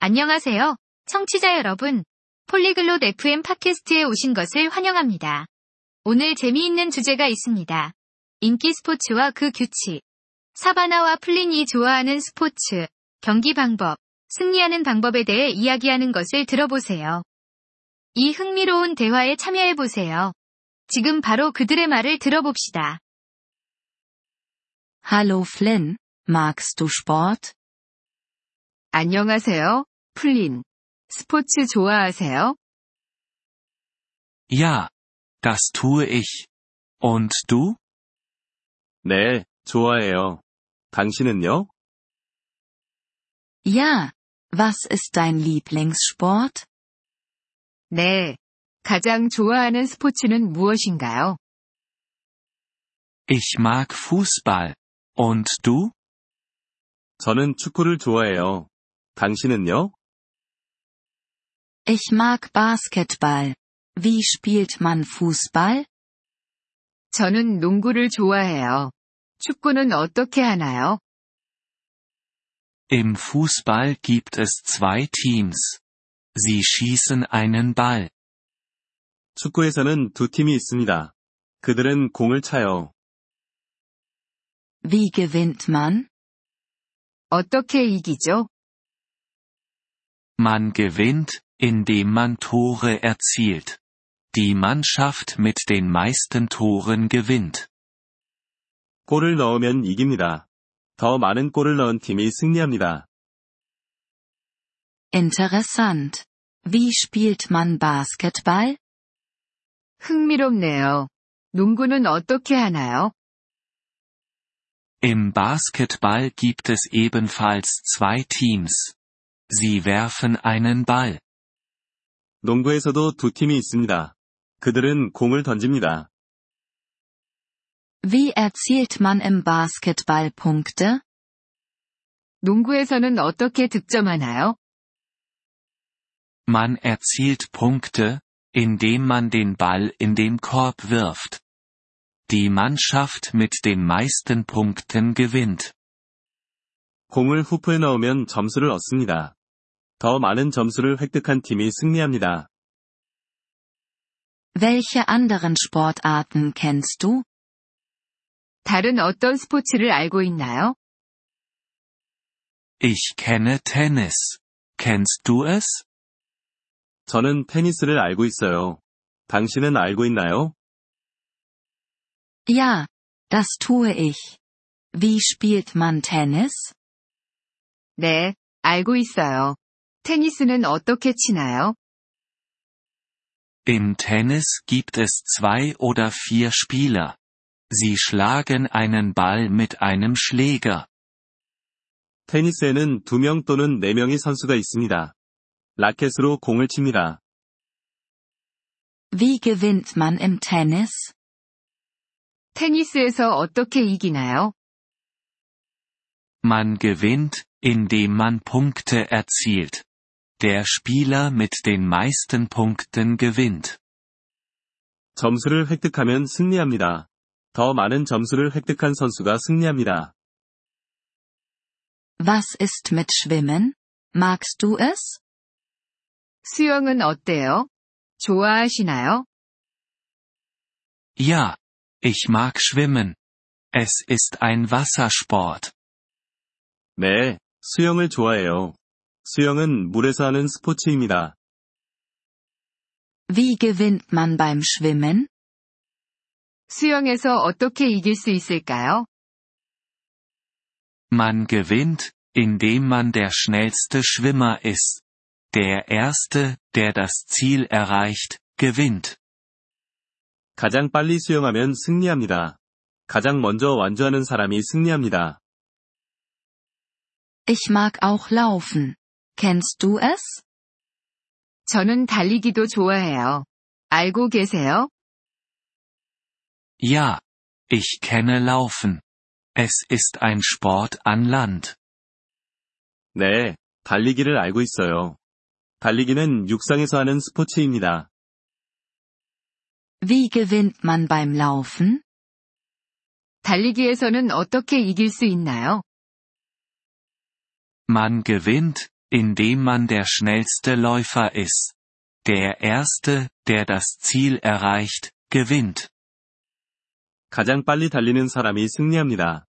안녕하세요. 청취자 여러분. 폴리글롯 FM 팟캐스트에 오신 것을 환영합니다. 오늘 재미있는 주제가 있습니다. 인기 스포츠와 그 규칙. 사바나와 플린이 좋아하는 스포츠, 경기 방법, 승리하는 방법에 대해 이야기하는 것을 들어보세요. 이 흥미로운 대화에 참여해보세요. 지금 바로 그들의 말을 들어봅시다. Hallo Flynn, magst du Sport? 안녕하세요, 플린. 스포츠 좋아하세요? Ja, das tue ich. Und du? 네, 좋아해요. 당신은요? Ja, was ist dein Lieblingssport? 네. 가장 좋아하는 스포츠는 무엇인가요? Ich mag Fußball. Und du? 저는 축구를 좋아해요. 당신은요? Ich mag Basketball. Wie spielt man Fußball? 저는 농구를 좋아해요. 축구는 어떻게 하나요? Im Fußball gibt es zwei Teams. Sie schießen einen Ball. 축구에서는 두 팀이 있습니다. 그들은 공을 차요. Wie gewinnt man? 어떻게 이기죠? Man gewinnt, indem man Tore erzielt. Die Mannschaft mit den meisten Toren gewinnt. 골을 넣으면 이깁니다. 더 많은 골을 넣은 팀이 승리합니다. Interessant. Wie spielt man Basketball? 흥미롭네요. 농구는 어떻게 하나요? Im Basketball gibt es ebenfalls zwei Teams. Sie werfen einen Ball. 농구에서도 두 팀이 있습니다. 그들은 공을 던집니다. Wie erzielt man im Basketball Punkte? 농구에서는 어떻게 득점하나요? Man erzielt Punkte, indem man den Ball in den Korb wirft. Die Mannschaft mit den meisten Punkten gewinnt. 공을 후프에 넣으면 점수를 얻습니다. 더 많은 점수를 획득한 팀이 승리합니다. Welche anderen Sportarten kennst du? 다른 어떤 스포츠를 알고 있나요? Ich kenne Tennis. Kennst du es? 저는 테니스를 알고 있어요. 당신은 알고 있나요? Ja, das tue ich. Wie spielt man Tennis? 네, 알고 있어요. 테니스는 어떻게 치나요? Im Tennis gibt es zwei oder vier Spieler. Sie schlagen einen Ball mit einem Schläger. 테니스에는 두 명 또는 네 명의 선수가 있습니다. 라켓으로 공을 칩니다. Wie gewinnt man im Tennis? 테니스에서 어떻게 이기나요? Man gewinnt, indem man Punkte erzielt. Der Spieler mit den meisten Punkten gewinnt. 점수를 획득하면 승리합니다. 더 많은 점수를 획득한 선수가 승리합니다. Was ist mit Schwimmen? Magst du es? 수영은 어때요? 좋아하시나요? Ja, ich mag schwimmen. Es ist ein Wassersport. 네, 수영을 좋아해요. 수영은 물에서 하는 스포츠입니다. Wie gewinnt man beim Schwimmen? 수영에서 어떻게 이길 수 있을까요? Man gewinnt, indem man der schnellste Schwimmer ist. Der Erste, der das Ziel erreicht, gewinnt. 가장 빨리 수영하면 승리합니다. 가장 먼저 완주하는 사람이 승리합니다. Ich mag auch laufen. Kennst du es? 저는 달리기도 좋아해요. 알고 계세요? Ja, ich kenne Laufen. Es ist ein Sport an Land. 네, 달리기를 알고 있어요. 달리기는 육상에서 하는 스포츠입니다. Wie gewinnt man beim Laufen? 달리기에서는 어떻게 이길 수 있나요? Man gewinnt, indem man der schnellste Läufer ist. Der Erste, der das Ziel erreicht, gewinnt. 가장 빨리 달리는 사람이 승리합니다.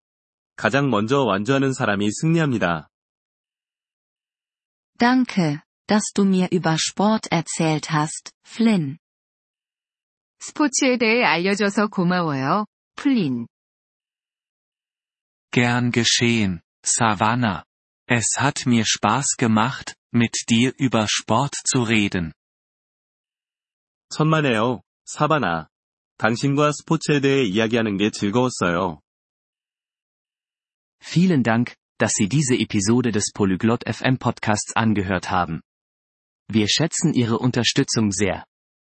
가장 먼저 완주하는 사람이 승리합니다. Danke, dass du mir über Sport erzählt hast, Flynn. 스포츠에 대해 알려줘서 고마워요, 플린. Gern geschehen, Savannah. Es hat mir Spaß gemacht, mit dir über Sport zu reden. 천만에요, 사바나. 당신과 스포츠에 대해 이야기하는 게 즐거웠어요. Vielen Dank, dass Sie diese Episode des Polyglot FM Podcasts angehört haben. Wir schätzen Ihre Unterstützung sehr.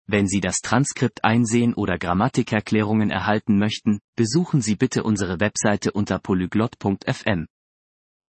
Wenn Sie das Transkript einsehen oder Grammatikerklärungen erhalten möchten, besuchen Sie bitte unsere Webseite unter polyglot.fm.